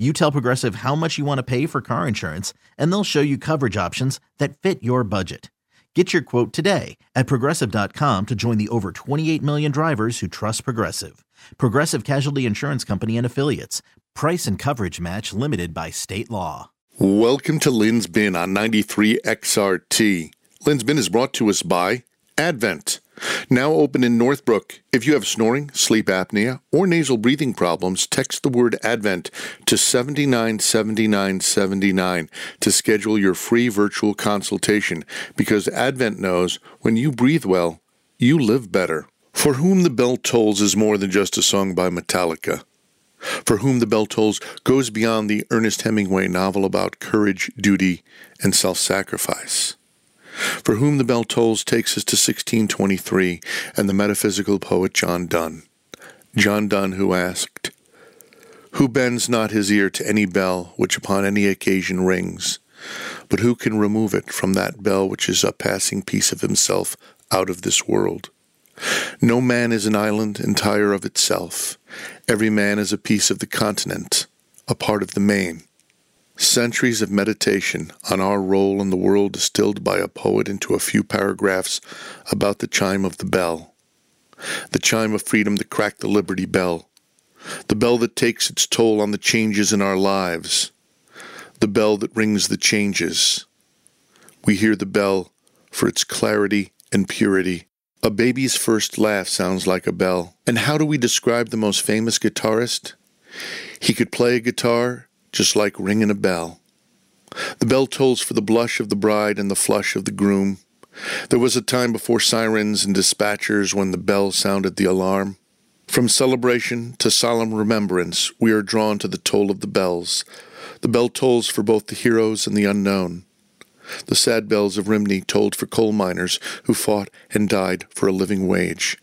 You tell Progressive how much you want to pay for car insurance, and they'll show you coverage options that fit your budget. Get your quote today at progressive.com to join the over 28 million drivers who trust Progressive. Progressive Casualty Insurance Company and Affiliates. Price and coverage match limited by state law. Welcome to Lin's Bin on 93 XRT. Lin's Bin is brought to us by Advent. Now open in Northbrook. If you have snoring, sleep apnea, or nasal breathing problems, text the word Advent to 797979 to schedule your free virtual consultation because Advent knows when you breathe well, you live better. For Whom the Bell Tolls is more than just a song by Metallica. For Whom the Bell Tolls goes beyond the Ernest Hemingway novel about courage, duty, and self sacrifice. For Whom the Bell Tolls takes us to 1623 and the metaphysical poet John Donne. John Donne, who asked, Who bends not his ear to any bell which upon any occasion rings? But who can remove it from that bell which is a passing piece of himself out of this world? No man is an island entire of itself. Every man is a piece of the continent, a part of the main. Centuries of meditation on our role in the world distilled by a poet into a few paragraphs about the chime of the bell. The chime of freedom that cracked the Liberty Bell. The bell that takes its toll on the changes in our lives. The bell that rings the changes. We hear the bell for its clarity and purity. A baby's first laugh sounds like a bell. And how do we describe the most famous guitarist? He could play a guitar just like ringing a bell. The bell tolls for the blush of the bride and the flush of the groom. There was a time before sirens and dispatchers when the bell sounded the alarm. From celebration to solemn remembrance, we are drawn to the toll of the bells. The bell tolls for both the heroes and the unknown. The sad bells of Rhymney tolled for coal miners who fought and died for a living wage.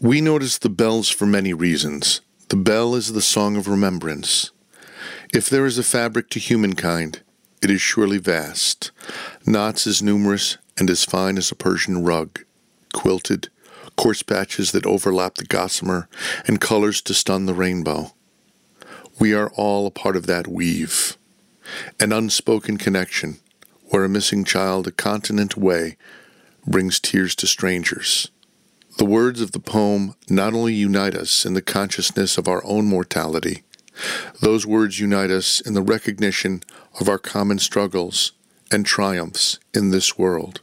We notice the bells for many reasons. The bell is the song of remembrance. If there is a fabric to humankind, it is surely vast, knots as numerous and as fine as a Persian rug, quilted, coarse patches that overlap the gossamer, and colors to stun the rainbow. We are all a part of that weave, an unspoken connection where a missing child a continent away brings tears to strangers. The words of the poem not only unite us in the consciousness of our own mortality, those words unite us in the recognition of our common struggles and triumphs in this world.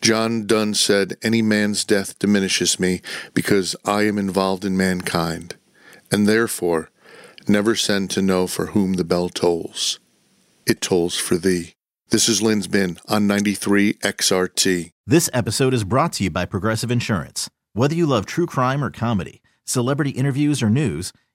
John Donne said, Any man's death diminishes me because I am involved in mankind, and therefore never send to know for whom the bell tolls. It tolls for thee. This is Lin's Bin on 93 XRT. This episode is brought to you by Progressive Insurance. Whether you love true crime or comedy, celebrity interviews or news,